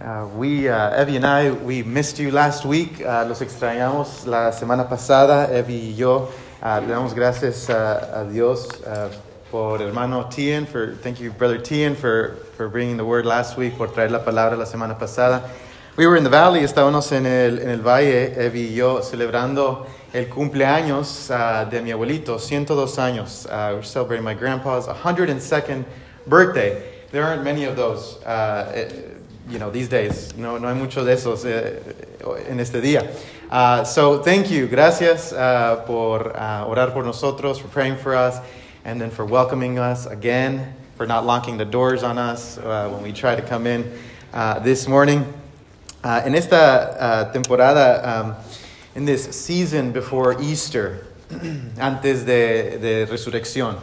Uh, we, uh, Evie and I, we missed you last week. Uh, los extrañamos la semana pasada. Evie y yo uh, le damos gracias uh, a Dios uh, por hermano Tien. For thank you, brother Tien, for for bringing the word last week. Por traer la palabra la semana pasada. We were in the valley. Estábamos en el en el valle. Evie y yo celebrando el cumpleaños de mi abuelito, 102 años. We're celebrating my grandpa's 102nd birthday. There aren't many of those. It- you know, these days. No, no hay muchos de esos eh, en este día. Uh, so thank you. Gracias uh, por uh, orar por nosotros, for praying for us, and then for welcoming us again, for not locking the doors on us when we try to come in this morning. En esta temporada, um, in this season before Easter, antes de, de resurrección,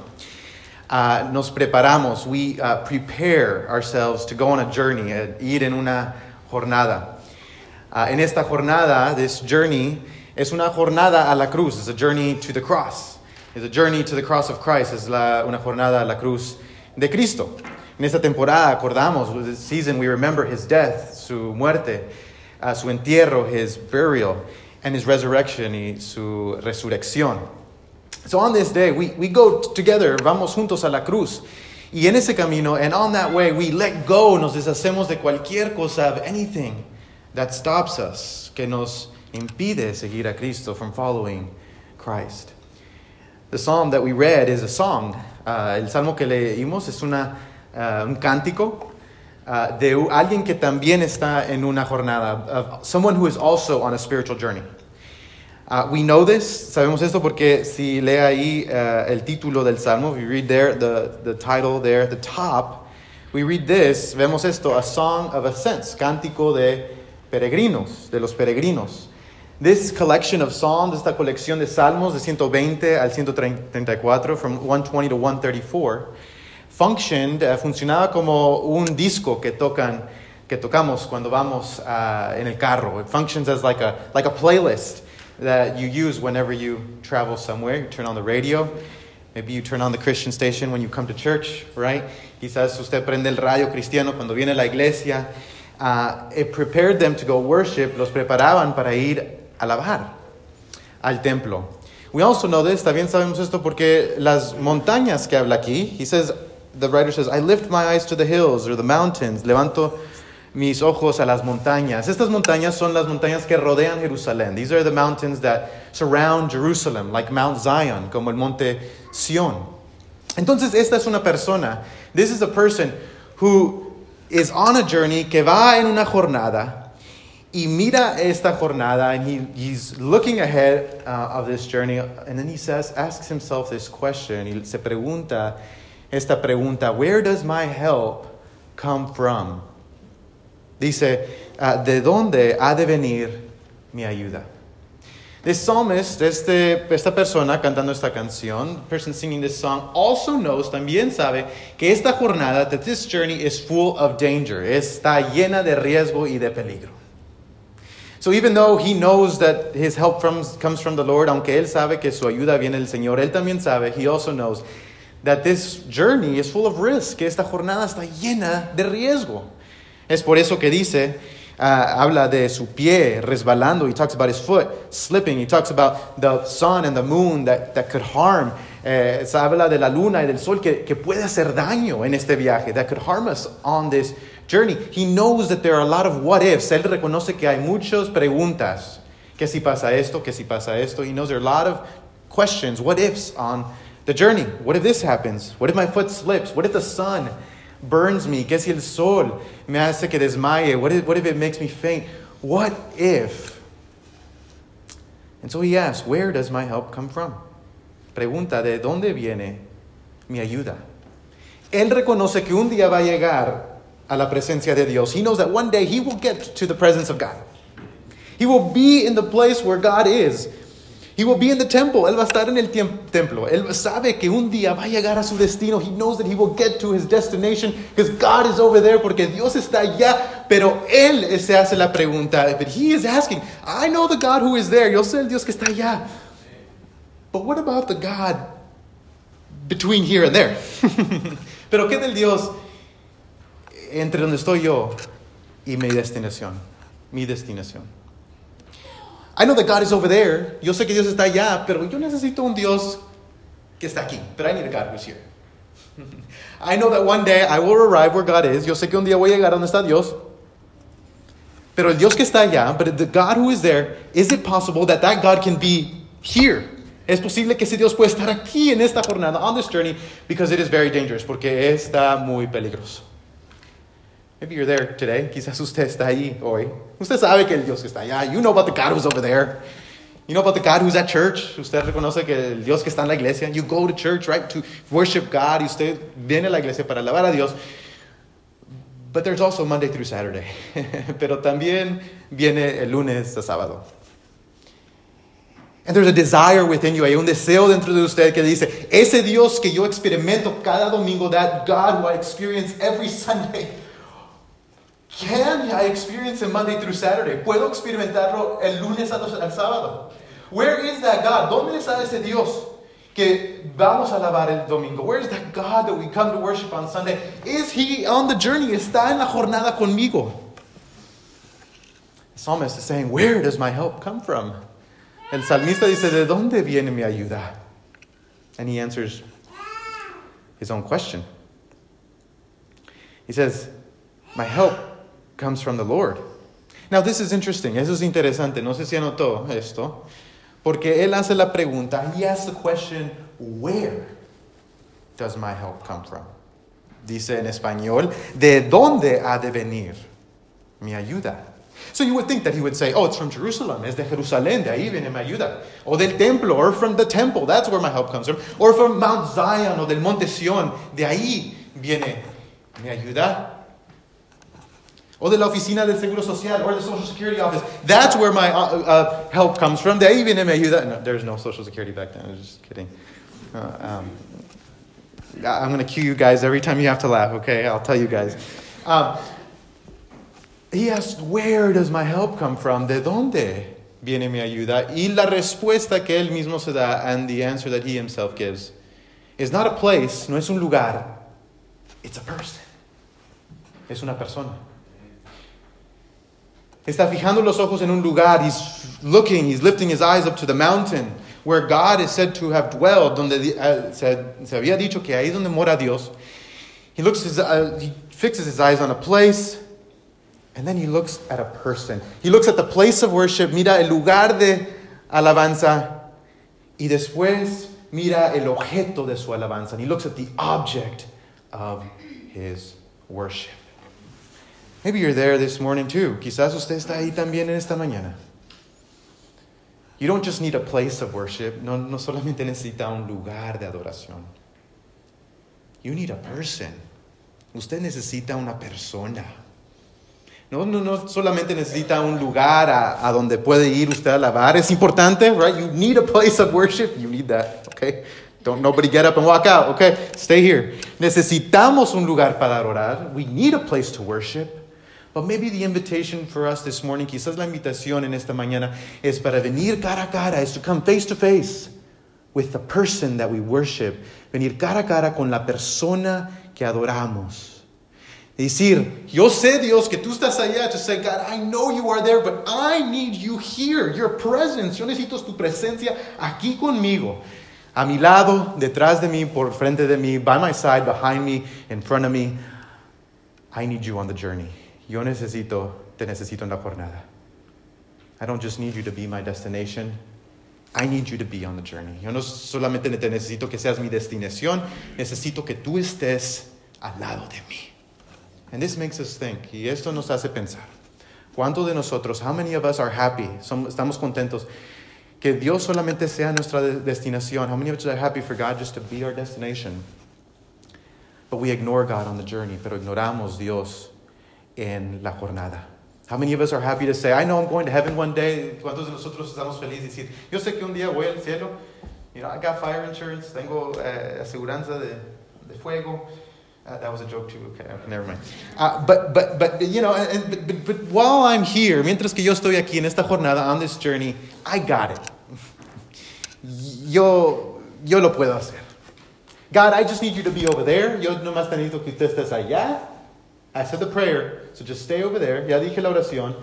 uh, nos preparamos, we uh, prepare ourselves to go on a journey, uh, ir en una jornada. Uh, en esta jornada, this journey es una jornada a la cruz, it's a journey to the cross. It's a journey to the cross of Christ, es la, una jornada a la cruz de Cristo. En esta temporada acordamos, this season we remember his death, su muerte, uh, su entierro, his burial, and his resurrection y su resurrección. So on this day, we, we go together, vamos juntos a la cruz. Y en ese camino, and on that way, we let go, nos deshacemos de cualquier cosa, of anything that stops us, que nos impide seguir a Cristo from following Christ. The psalm that we read is a song. Uh, el salmo que leímos es una, uh, un cántico uh, de alguien que también está en una jornada, of someone who is also on a spiritual journey. Uh, we know this, sabemos esto porque si lee ahí uh, el título del salmo, we read there the, the title there at the top, we read this, vemos esto, a song of ascents, cántico de peregrinos, de los peregrinos. This collection of psalms, esta colección de salmos de 120 al 134, from 120 to 134, functioned, uh, funcionaba como un disco que tocan, que tocamos cuando vamos uh, en el carro. It functions as like a, like a playlist that you use whenever you travel somewhere. You turn on the radio. Maybe you turn on the Christian station when you come to church, right? Quizás usted prende el radio cristiano cuando viene a la iglesia. Uh, it prepared them to go worship, los preparaban para ir a alabar al templo. We also know this, también sabemos esto porque las montañas que habla aquí, he says, the writer says, I lift my eyes to the hills or the mountains, levanto mis ojos a las montañas. Estas montañas son las montañas que rodean Jerusalén. These are the mountains that surround Jerusalem, like Mount Zion, como el monte Sión. Entonces, esta es una persona, this is a person who is on a journey, que va en una jornada, y mira esta jornada, and he, he's looking ahead uh, of this journey, and then he says, asks himself this question, y se pregunta esta pregunta, where does my help come from? Dice, uh, ¿de dónde ha de venir mi ayuda? This psalmist, este, esta persona cantando esta canción, the person singing this song, also knows, también sabe, que esta jornada, that this journey is full of danger, está llena de riesgo y de peligro. So even though he knows that his help from, comes from the Lord, aunque él sabe que su ayuda viene del Señor, él también sabe, he also knows that this journey is full of risk, que esta jornada está llena de riesgo. Es por eso que dice, ah, habla de su pie resbalando. He talks about his foot slipping. He talks about the sun and the moon that, that could harm. Eh, se habla de la luna y del sol que, que puede hacer daño en este viaje, that could harm us on this journey. He knows that there are a lot of what ifs. Él reconoce que hay muchas preguntas. ¿Qué si pasa esto? ¿Qué si pasa esto? He knows there are a lot of questions, what ifs on the journey. What if this happens? What if my foot slips? What if the sun burns me? ¿Qué si el sol me hace que desmaye? What if, what if it makes me faint? What if? And so he asks, Where does my help come from? Pregunta, ¿de dónde viene mi ayuda? Él reconoce que un día va a llegar a la presencia de Dios. He knows that one day he will get to the presence of God. He will be in the place where God is. He will be in the temple. Él va a estar en el templo. Él sabe que un día va a llegar a su destino. He knows that he will get to his destination because God is over there porque Dios está allá. Pero él se hace la pregunta. But he is asking, I know the God who is there. Yo sé el Dios que está allá. But what about the God between here and there? Pero ¿qué del Dios entre donde estoy yo y mi destinación. Mi destinación. I know that God is over there. Yo sé que Dios está allá, pero yo necesito un Dios que está aquí. But I need a God who's here. I know that one day I will arrive where God is. Yo sé que un día voy a llegar donde está Dios. Pero el Dios que está allá, but the God who is there, is it possible that that God can be here? Es posible que ese Dios pueda estar aquí en esta jornada, on this journey, because it is very dangerous, porque está muy peligroso. Maybe you're there today. Quizás usted está ahí hoy. Usted sabe que el Dios que está allá. You know about the God who's over there. You know about the God who's at church. Usted reconoce que el Dios que está en la iglesia. You go to church, right, to worship God. Y usted viene a la iglesia para alabar a Dios. But there's also Monday through Saturday. Pero también viene el lunes a sábado. And there's a desire within you, hay un deseo dentro de usted que dice, ese Dios que yo experimento cada domingo, that God who I experience every Sunday, can I experience him Monday through Saturday? ¿Puedo experimentarlo el lunes al sábado? Where is that God? ¿Dónde está ese Dios que vamos a alabar el domingo? Where is that God that we come to worship on Sunday? Is he on the journey? ¿Está en la jornada conmigo? The psalmist is saying, where does my help come from? El salmista dice, ¿de dónde viene mi ayuda? And he answers his own question. He says, My help comes from the Lord. Now, this is interesting. Eso es interesante. No sé si anotó esto. Porque él hace la pregunta, he asks the question, Where does my help come from? Dice en español, ¿de dónde ha de venir mi ayuda? So you would think that he would say, Oh, it's from Jerusalem. Es de Jerusalén. De ahí viene mi ayuda. O del templo, or from the temple. That's where my help comes from. Or from Mount Zion, o del Monte Sion. De ahí viene mi ayuda. O de la oficina del Seguro Social, or the Social Security Office. That's where my uh, uh, help comes from. Ahí viene mi ayuda. No, there's no Social Security back then. I'm just kidding. Uh, um, I'm going to cue you guys every time you have to laugh, okay? I'll tell you guys. Um, he asked, Where does my help come from? ¿De dónde viene mi ayuda? Y la respuesta que él mismo se da, and the answer that he himself gives, is not a place, no es un lugar, it's a person. Es una persona. Está fijando los ojos en un lugar. He's looking, he's lifting his eyes up to the mountain where God is said to have dwelled, donde uh, se, se, había dicho que ahí es donde mora Dios. He looks, his, uh, he fixes his eyes on a place, and then he looks at a person. He looks at the place of worship, mira el lugar de alabanza, y después mira el objeto de su alabanza. And he looks at the object of his worship. Maybe you're there this morning too. Quizás usted está ahí también en esta mañana. You don't just need a place of worship. No, no solamente necesita un lugar de adoración. You need a person. Usted necesita una persona. No, no, no solamente necesita un lugar a, a, donde puede ir usted a alabar. Es importante, right? You need a place of worship. You need that, okay? Don't nobody get up and walk out, okay? Stay here. Necesitamos un lugar para adorar. We need a place to worship. But maybe the invitation for us this morning, quizás la invitación en esta mañana es para venir cara a cara, is to come face to face with the person that we worship. Venir cara a cara con la persona que adoramos. Decir, yo sé Dios que tú estás allá. To say, God, I know you are there, but I need you here. Your presence. Yo necesito tu presencia aquí conmigo. A mi lado, detrás de mí, por frente de mí, by my side, behind me, in front of me. I need you on the journey. Yo necesito, te necesito en la jornada. I don't just need you to be my destination. I need you to be on the journey. Yo no solamente te necesito que seas mi destinación, necesito que tú estés al lado de mí. And this makes us think, y esto nos hace pensar. ¿Cuántos de nosotros, how many of us are happy, Somos, estamos contentos que Dios solamente sea nuestra destinación? How many of us are happy for God just to be our destination? But we ignore God on the journey, pero ignoramos Dios en la jornada. How many of us are happy to say, I know I'm going to heaven one day? ¿Cuántos de nosotros estamos felices de decir, yo sé que un día voy al cielo? You know, I got fire insurance, tengo uh, aseguranza de, de fuego. Uh, that was a joke too. Okay, never mind. Uh, but, but, but, you know, and, but, but, but while I'm here, mientras que yo estoy aquí en esta jornada, on this journey, I got it. Yo, yo lo puedo hacer. God, I just need you to be over there. Yo nomás necesito que usted estés allá. I said the prayer, so just stay over there. Ya dije la oración.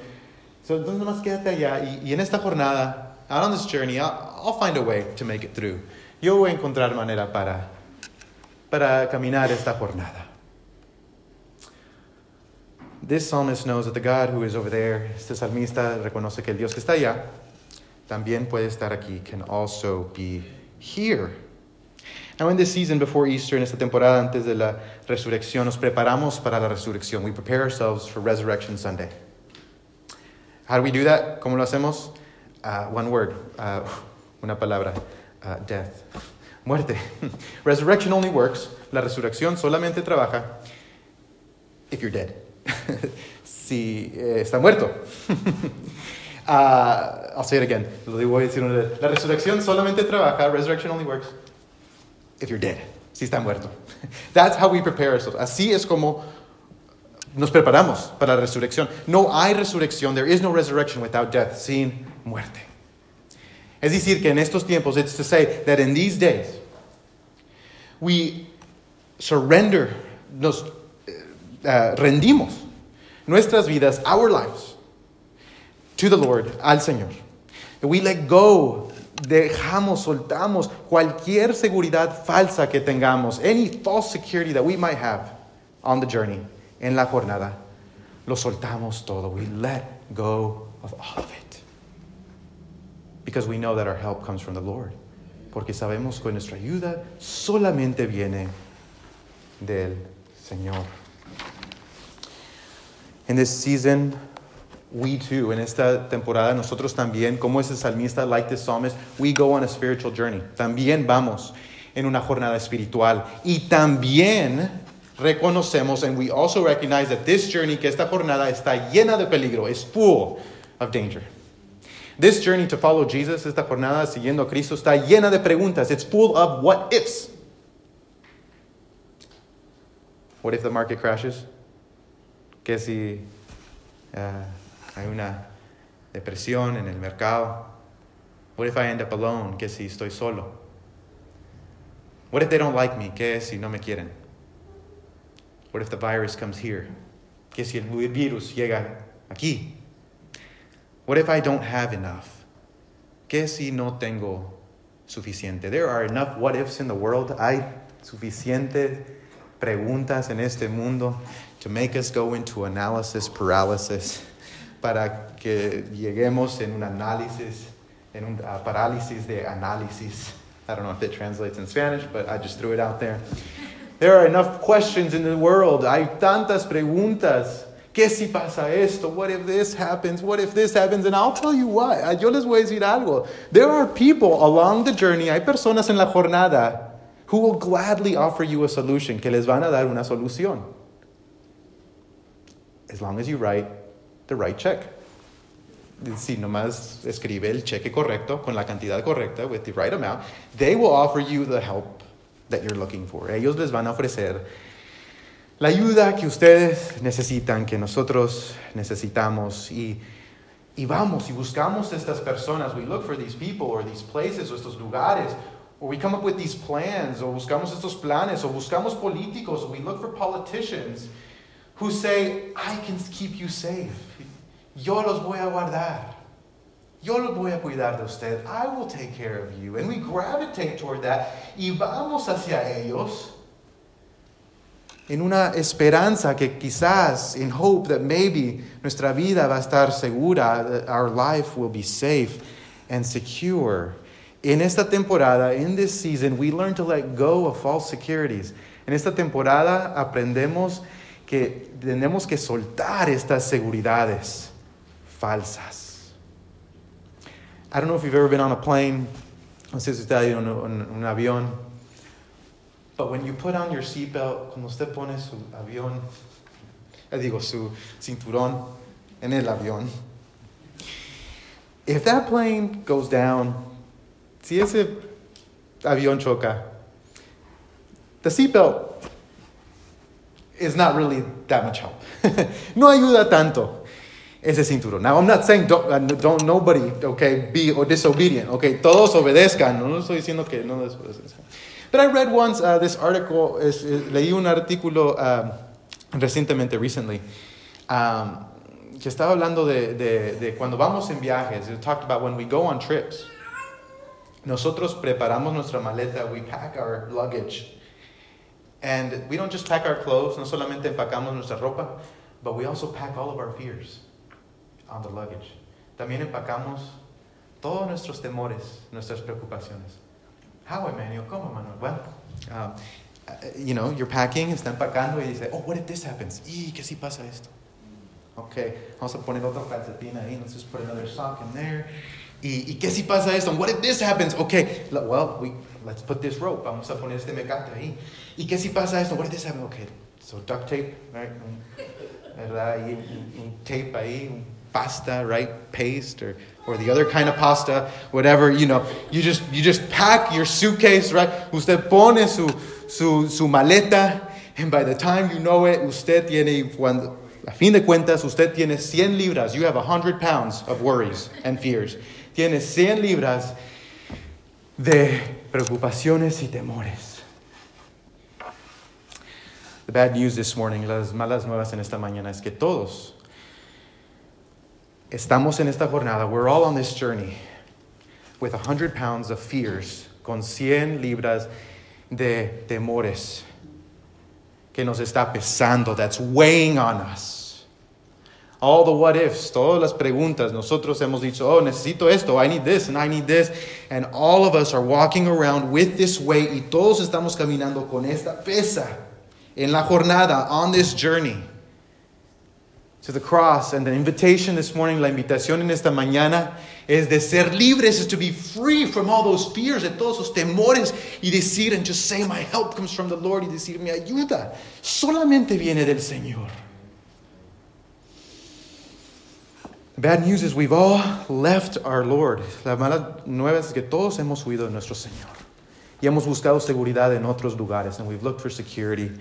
So entonces nomás quédate allá. Y, y en esta jornada, out on this journey, I'll, I'll find a way to make it through. Yo voy a encontrar manera para, para caminar esta jornada. This psalmist knows that the God who is over there, este salmista reconoce que el Dios que está allá, también puede estar aquí, can also be here. Now, in this season before Easter, en esta temporada antes de la resurrección, nos preparamos para la resurrección. We prepare ourselves for Resurrection Sunday. How do we do that? ¿Cómo lo hacemos? Uh, one word, uh, una palabra, uh, death. Muerte. Resurrection only works. La resurrección solamente trabaja if you're dead. si eh, está muerto. Uh, I'll say it again. Lo voy a decir una vez. La resurrección solamente trabaja, resurrection only works if you're dead, si está muerto. That's how we prepare ourselves. Así es como nos preparamos para la resurrección. No hay resurrección, there is no resurrection without death, sin muerte. Es decir, que en estos tiempos, it's to say that in these days, we surrender, nos uh, rendimos nuestras vidas, our lives, to the Lord, al Señor. We let go, dejamos, soltamos cualquier seguridad falsa que tengamos, any false security that we might have on the journey, en la jornada. Lo soltamos todo. We let go of all of it. Because we know that our help comes from the Lord. Porque sabemos que nuestra ayuda solamente viene del Señor. In this season, we too, en esta temporada, nosotros también, como ese salmista, like the psalmist, we go on a spiritual journey. También vamos en una jornada espiritual. Y también reconocemos, and we also recognize that this journey, que esta jornada está llena de peligro, is full of danger. This journey to follow Jesus, esta jornada siguiendo a Cristo, está llena de preguntas. It's full of what ifs. What if the market crashes? ¿Qué si uh, hay una depresión en el mercado? What if I end up alone? ¿Qué si estoy solo? What if they don't like me? ¿Qué si no me quieren? What if the virus comes here? ¿Qué si el virus llega aquí? What if I don't have enough? ¿Qué si no tengo suficiente? There are enough what ifs in the world. Hay suficientes preguntas en este mundo to make us go into analysis paralysis para que lleguemos en un análisis, en un uh, parálisis de análisis. I don't know if it translates in Spanish, but I just threw it out there. There are enough questions in the world. Hay tantas preguntas. ¿Qué si pasa esto? What if this happens? What if this happens? And I'll tell you what. Yo les voy a decir algo. There are people along the journey, hay personas en la jornada who will gladly offer you a solution, que les van a dar una solución. As long as you write the right check. Si nomás escribe el cheque correcto con la cantidad correcta, with the right amount, they will offer you the help that you're looking for. Ellos les van a ofrecer la ayuda que ustedes necesitan, que nosotros necesitamos. Y, y vamos y buscamos estas personas. We look for these people or these places o estos lugares. Or we come up with these plans, o buscamos estos planes, o buscamos políticos, or we look for politicians who say, I can keep you safe. Yo los voy a guardar. Yo los voy a cuidar de usted. I will take care of you. And we gravitate toward that y vamos hacia ellos en una esperanza que quizás, in hope that maybe nuestra vida va a estar segura, that our life will be safe and secure. En esta temporada, in this season, we learn to let go of false securities. En esta temporada aprendemos que tenemos que soltar estas seguridades falsas. I don't know if you've ever been on a plane, no sé si usted ha ido en un, avión, but when you put on your seatbelt, cuando usted pone su avión, eh, digo, su cinturón en el avión, if that plane goes down, si ese avión choca, the seatbelt is not really that much help. no ayuda tanto ese cinturón. Now, I'm not saying don't, uh, don't nobody, okay, be or disobedient, okay, todos obedezcan. No estoy diciendo que no desobedezcan. But I read once uh, this article, es, es, leí un artículo um, recientemente, recently, um, que estaba hablando de, de, de cuando vamos en viajes. It talked about when we go on trips. Nosotros preparamos nuestra maleta, we pack our luggage. And we don't just pack our clothes, no solamente empacamos nuestra ropa, but we also pack all of our fears on the luggage. También empacamos todos nuestros temores, nuestras preocupaciones. How, Emmanuel? ¿Cómo, Manuel? Well, um, uh, you know, you're packing, está empacando y dice, oh, what if this happens? ¿Y qué si pasa esto? Okay, vamos a poner otro calcetín ahí, let's just put another sock in there. ¿Y, y qué si pasa esto? What if this happens? Okay, well, we, let's put this rope, vamos a poner este mecate ahí. ¿Y qué si pasa esto? What if this happens? Okay, so duct tape, right? ¿Verdad? Y un, tape ahí, un pasta, right? Paste or, or the other kind of pasta, whatever, you know. You just, you just pack your suitcase, right? Usted pone su, su, su maleta, and by the time you know it, usted tiene, cuando, a fin de cuentas, usted tiene 100 libras. You have 100 pounds of worries and fears. Tiene 100 libras de preocupaciones y temores. The bad news this morning, las malas nuevas en esta mañana es que todos estamos en esta jornada, we're all on this journey with 100 pounds of fears, con 100 libras de temores que nos está pesando, that's weighing on us. All the what ifs, todas las preguntas, nosotros hemos dicho, oh, necesito esto, I need this, and I need this. And all of us are walking around with this weight y todos estamos caminando con esta pesa en la jornada, on this journey to the cross. And the invitation this morning, la invitación en esta mañana, de ser libres, is to be free from all those fears, de todos esos temores, y decir, and just say, my help comes from the Lord, y decir, mi ayuda solamente viene del Señor. Bad news is we've all left our Lord. La mala nueva es que todos hemos huido de nuestro Señor. Y hemos buscado seguridad en otros lugares, and we've looked for security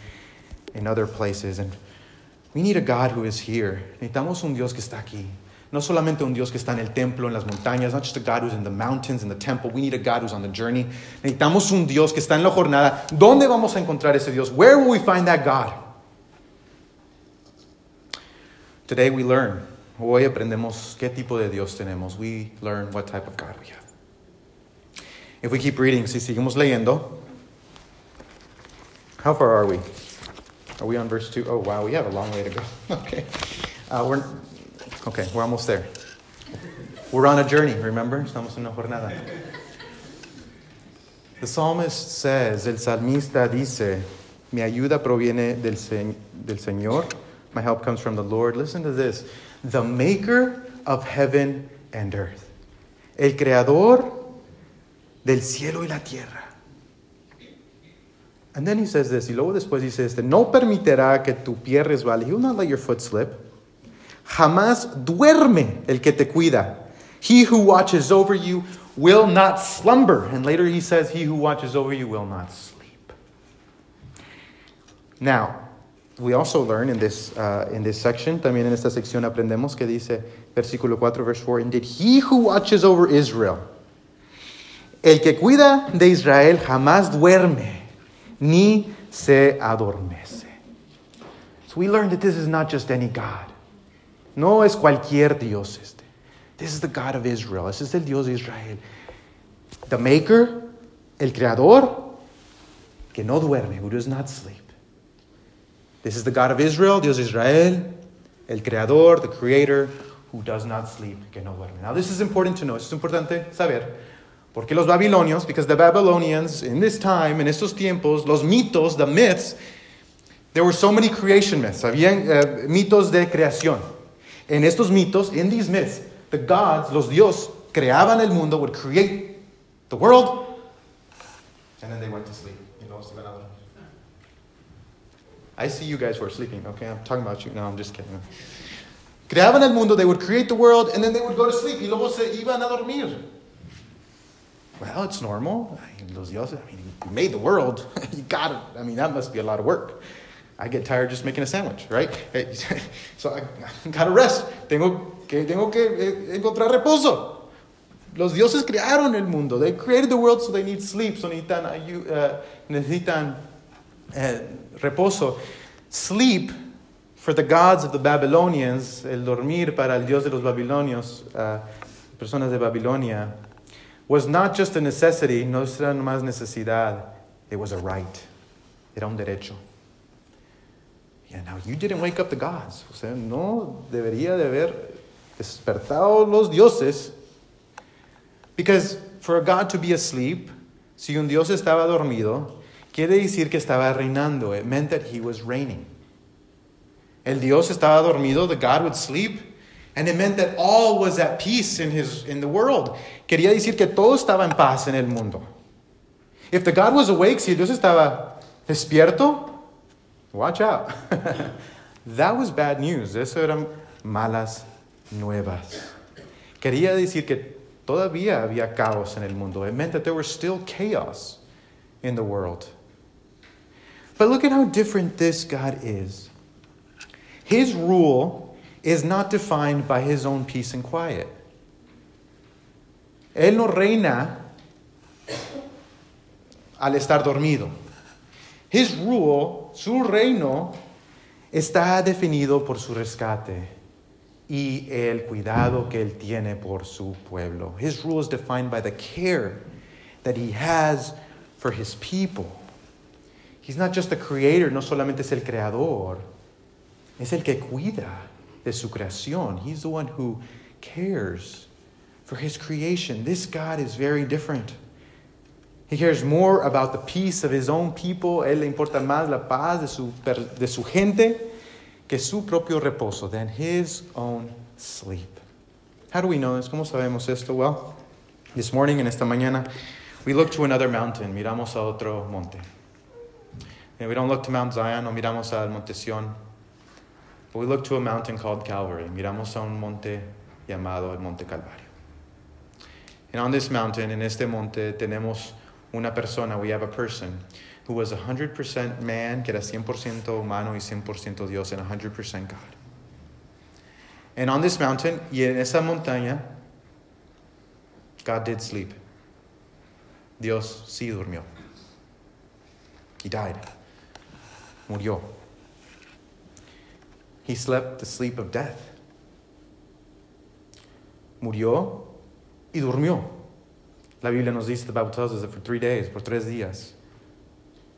in other places. And we need a God who is here. Necesitamos un Dios que está aquí. No solamente un Dios que está en el templo, en las montañas, not just a God who's in the mountains, in the temple. We need a God who's on the journey. Necesitamos un Dios que está en la jornada. ¿Dónde vamos a encontrar ese Dios? Where will we find that God? Today we learn. Hoy aprendemos qué tipo de Dios tenemos. We learn what type of God we have. If we keep reading, si seguimos leyendo, how far are we? Are we on verse 2? Oh, wow, we have a long way to go. okay. Uh, we're, okay, we're almost there. We're on a journey, remember? Estamos en una jornada. The psalmist says, el salmista dice, mi ayuda proviene del, se del Señor. My help comes from the Lord. Listen to this. The maker of heaven and earth. El creador del cielo y la tierra. And then he says this, y luego después dice este, no permitirá que tu pie resbale. He will not let your foot slip. Jamás duerme el que te cuida. He who watches over you will not slumber. And later he says, he who watches over you will not sleep. Now, we also learn in this, uh, in this section, también en esta sección aprendemos que dice, versículo 4, verse 4, Indeed, he who watches over Israel, el que cuida de Israel jamás duerme ni se adormece. So we learn that this is not just any God. No es cualquier Dios este. This is the God of Israel. This is el Dios de Israel. The maker, el creador, que no duerme, who does not sleep. This is the God of Israel, Dios Israel, el creador, the creator, who does not sleep, que no duerme. Now this is important to know. Es importante saber porque los babilonios, because the Babylonians in this time, in estos tiempos, los mitos, the myths, there were so many creation myths. Habían uh, mitos de creación. En estos mitos, in these myths, the gods, los dios, creaban el mundo, would create the world, and then they went to sleep. I see you guys who are sleeping, okay? I'm talking about you. No, I'm just kidding. Creaban el mundo, they would create the world, and then they would go to sleep. Y luego se iban a dormir. Well, it's normal. Los dioses, I mean, you made the world. you got it. I mean, that must be a lot of work. I get tired just making a sandwich, right? so I, gotta rest. Tengo que, tengo que eh, encontrar reposo. Los dioses crearon el mundo. They created the world, so they need sleep. So necesitan, uh, necesitan reposo. Sleep For the gods of the Babylonians, el dormir para el dios de los babilonios, uh, personas de Babilonia, was not just a necessity, no era más necesidad, it was a right. Era un derecho. Yeah, now you didn't wake up the gods. O sea, no debería de haber despertado los dioses. Because for a God to be asleep, si un dios estaba dormido, quiere decir que estaba reinando. It meant that he was reigning. El dios estaba dormido, the God would sleep, and it meant that all was at peace in, his, in the world. Quería decir que todo estaba en paz en el mundo. If the God was awake, si Dios estaba despierto, watch out. that was bad news. Eso eran malas nuevas. Quería decir que todavía había caos en el mundo. It meant that there was still chaos in the world. But look at how different this God is. His rule is not defined by his own peace and quiet. Él no reina al estar dormido. His rule, su reino, está definido por su rescate y el cuidado que él tiene por su pueblo. His rule is defined by the care that he has for his people. He's not just the creator, no solamente es el creador, es el que cuida de su creación. He's the one who cares for his creation. This God is very different. He cares more about the peace of his own people. Él le importa más la paz de su, de su gente que su propio reposo, than his own sleep. How do we know this? ¿Cómo sabemos esto? Well, this morning, en esta mañana, we look to another mountain. Miramos a otro monte. And we don't look to Mount Zion, no miramos al Monte Sion. But we look to a mountain called Calvary. Miramos a un monte llamado el Monte Calvario. And on this mountain, in este monte, tenemos una persona, we have a person who was 100% man, que era 100% humano y 100% Dios, and 100% God. And on this mountain, y en esa montaña, God did sleep. Dios sí durmió. He died. Murió. He slept the sleep of death. Murió y durmió. La Biblia nos dice, the Bible tells us that for three days, por tres días,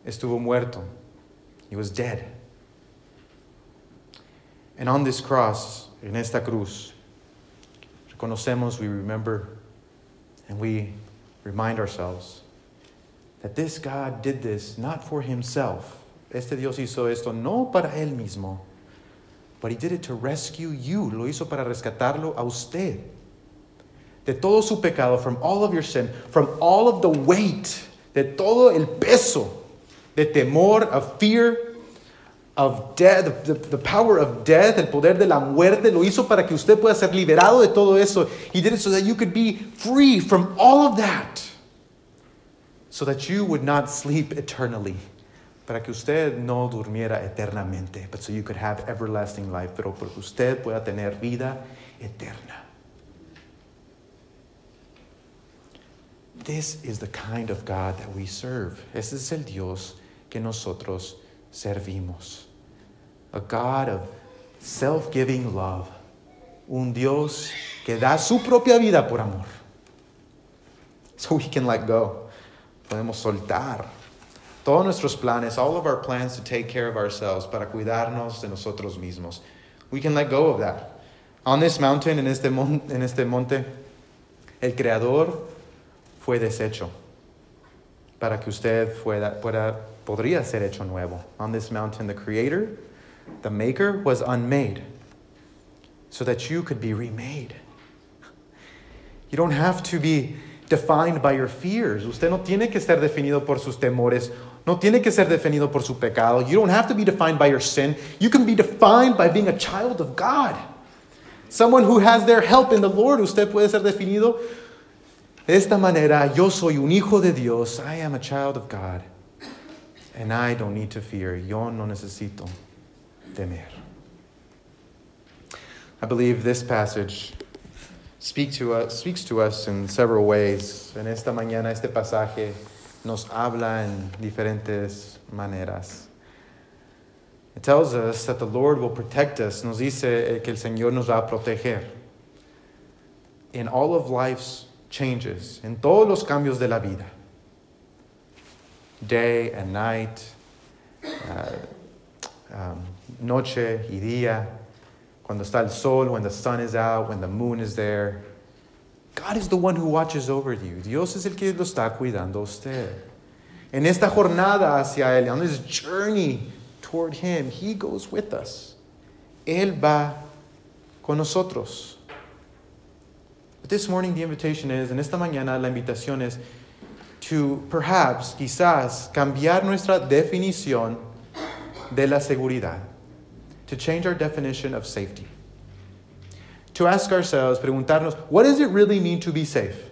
estuvo muerto. He was dead. And on this cross, en esta cruz, reconocemos, we remember, and we remind ourselves that this God did this not for himself. Este Dios hizo esto no para él mismo, but he did it to rescue you. Lo hizo para rescatarlo a usted. De todo su pecado, from all of your sin, from all of the weight, de todo el peso, de temor, of fear, of death, the, the, power of death, el poder de la muerte, lo hizo para que usted pueda ser liberado de todo eso. He did it so that you could be free from all of that. So that you would not sleep eternally. Para que usted no durmiera eternamente. But so you could have everlasting life. Pero para que usted pueda tener vida eterna. This is the kind of God that we serve. Ese es el Dios que nosotros servimos. A God of self giving love. Un Dios que da su propia vida por amor. So we can let go. Podemos soltar todos nuestros planes, all of our plans to take care of ourselves, para cuidarnos de nosotros mismos. We can let go of that. On this mountain, en este, mon en este monte, el Creador fue deshecho para que usted fuera, pueda, podría ser hecho nuevo. On this mountain, the Creator, the Maker, was unmade so that you could be remade. You don't have to be defined by your fears. Usted no tiene que ser definido por sus temores. No tiene que ser definido por su pecado. You don't have to be defined by your sin. You can be defined by being a child of God. Someone who has their help in the Lord. Usted puede ser definido de esta manera. Yo soy un hijo de Dios. I am a child of God. And I don't need to fear. Yo no necesito temer. I believe this passage speak to us, speaks to us in several ways. En esta mañana este pasaje nos habla en diferentes maneras. It tells us that the Lord will protect us. Nos dice que el Señor nos va a proteger. In all of life's changes, en todos los cambios de la vida, day and night, uh, um, noche y día, cuando está el sol, when the sun is out, when the moon is there. God is the one who watches over you. Dios es el que lo está cuidando a usted. En esta jornada hacia Él, on this journey toward Him, He goes with us. Él va con nosotros. But this morning, the invitation is, en esta mañana, la invitación es to perhaps, quizás, cambiar nuestra definición de la seguridad. To change our definition of safety. To ask ourselves, preguntarnos, what does it really mean to be safe?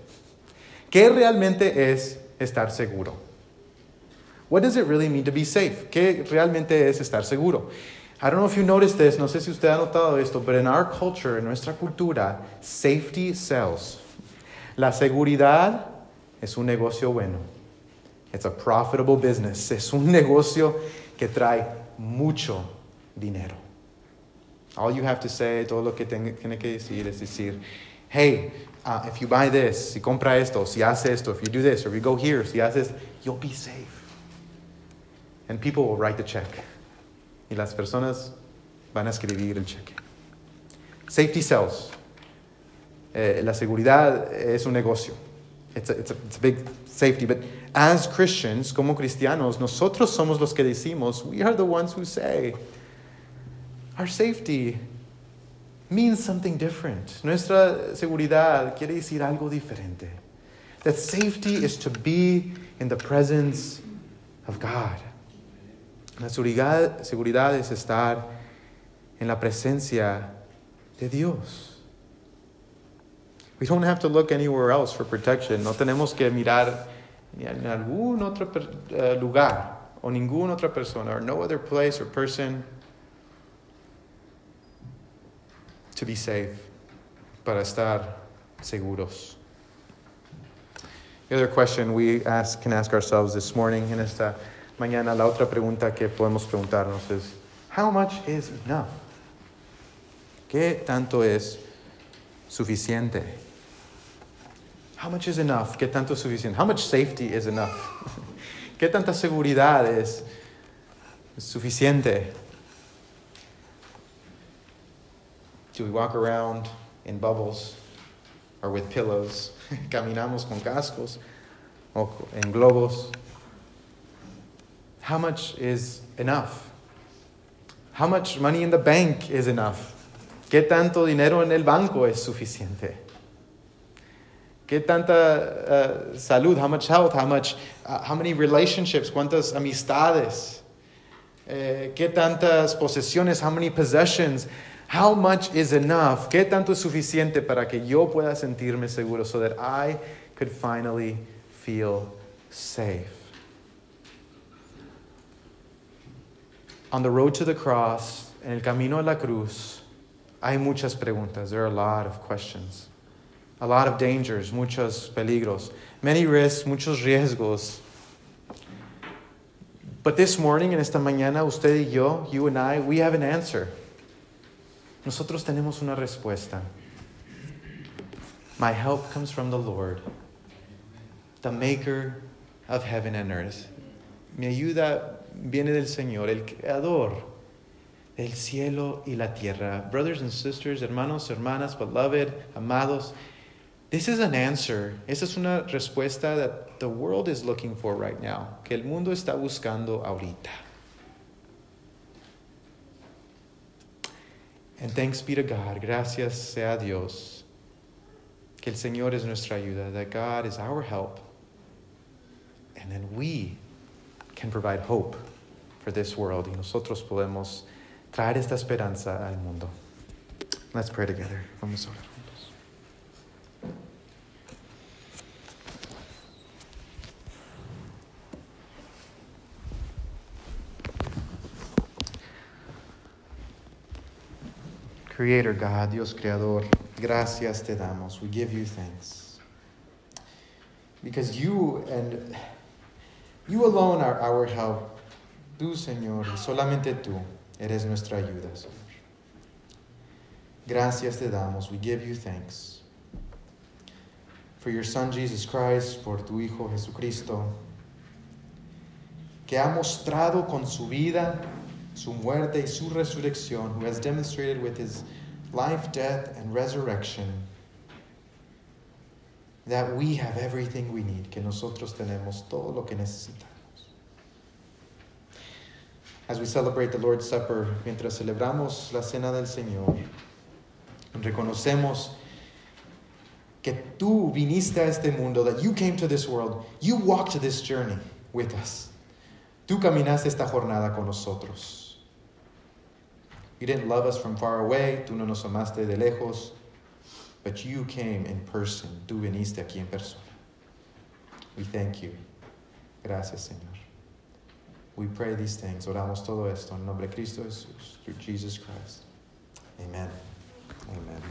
¿Qué realmente es estar seguro? What does it really mean to be safe? ¿Qué realmente es estar seguro? I don't know if you noticed this, no sé si usted ha notado esto, but in our culture, en nuestra cultura, safety sells. La seguridad es un negocio bueno. It's a profitable business. Es un negocio que trae mucho dinero. All you have to say, todo lo que tiene que decir es decir, hey, uh, if you buy this, si compra esto, si hace esto, if you do this, or if you go here, si haces, you'll be safe. And people will write the check. Y las personas van a escribir el cheque. Safety sells. Eh, la seguridad es un negocio. It's a, it's, a, it's a big safety. But as Christians, como cristianos, nosotros somos los que decimos, we are the ones who say, our safety means something different. Nuestra seguridad quiere decir algo diferente. That safety is to be in the presence of God. La seguridad, seguridad es estar en la presencia de Dios. We don't have to look anywhere else for protection. No tenemos que mirar en algún otro uh, lugar o ninguna otra persona or no other place or person to be safe, para estar seguros. The other question we ask, can ask ourselves this morning en esta mañana, la otra pregunta que podemos preguntarnos es, how much is enough? ¿Qué tanto es suficiente? How much is enough? ¿Qué tanto es suficiente? How much safety is enough? ¿Qué tanta seguridad es suficiente? Do we walk around in bubbles or with pillows? Caminamos con cascos o en globos. How much is enough? How much money in the bank is enough? ¿Qué tanto dinero en el banco es suficiente? ¿Qué tanta uh, salud? How much health? How much? Uh, how many relationships? ¿Cuántas amistades? Eh, ¿Qué tantas posesiones? How many possessions? How much is enough? ¿Qué tanto es suficiente para que yo pueda sentirme seguro so that I could finally feel safe? On the road to the cross, en el camino a la cruz, hay muchas preguntas. There are a lot of questions. A lot of dangers, muchos peligros. Many risks, muchos riesgos. But this morning, en esta mañana, usted y yo, you and I, we have an answer. Nosotros tenemos una respuesta. My help comes from the Lord, the maker of heaven and earth. Mi ayuda viene del Señor, el creador del cielo y la tierra. Brothers and sisters, hermanos, hermanas, beloved, amados, this is an answer. Esa es una respuesta that the world is looking for right now, que el mundo está buscando ahorita. And thanks be to God, gracias sea Dios, que el Señor es nuestra ayuda, that God is our help, and then we can provide hope for this world, y nosotros podemos traer esta esperanza al mundo. Let's pray together. Vamos a orar juntos. Creator God, Dios Creador, gracias te damos. We give you thanks. Because you and you alone are our help. Tú, Señor, solamente tú Eres nuestra ayuda, Señor. Gracias te damos. We give you thanks. For your Son Jesus Christ, por tu Hijo Jesucristo, que ha mostrado con su vida, su muerte y su resurrección, who has demonstrated with his life, death, and resurrection that we have everything we need, que nosotros tenemos todo lo que necesitamos. As we celebrate the Lord's Supper, mientras celebramos la cena del Señor, reconocemos que tú viniste a este mundo, that you came to this world, you walked this journey with us. Tú caminaste esta jornada con nosotros. You didn't love us from far away, tú no nos amaste de lejos, but you came in person. Tú viniste aquí en persona. We thank you. Gracias, Señor. We pray these things. Oramos todo esto en nombre de Cristo Jesús, through Jesus Christ. Amen. Amen.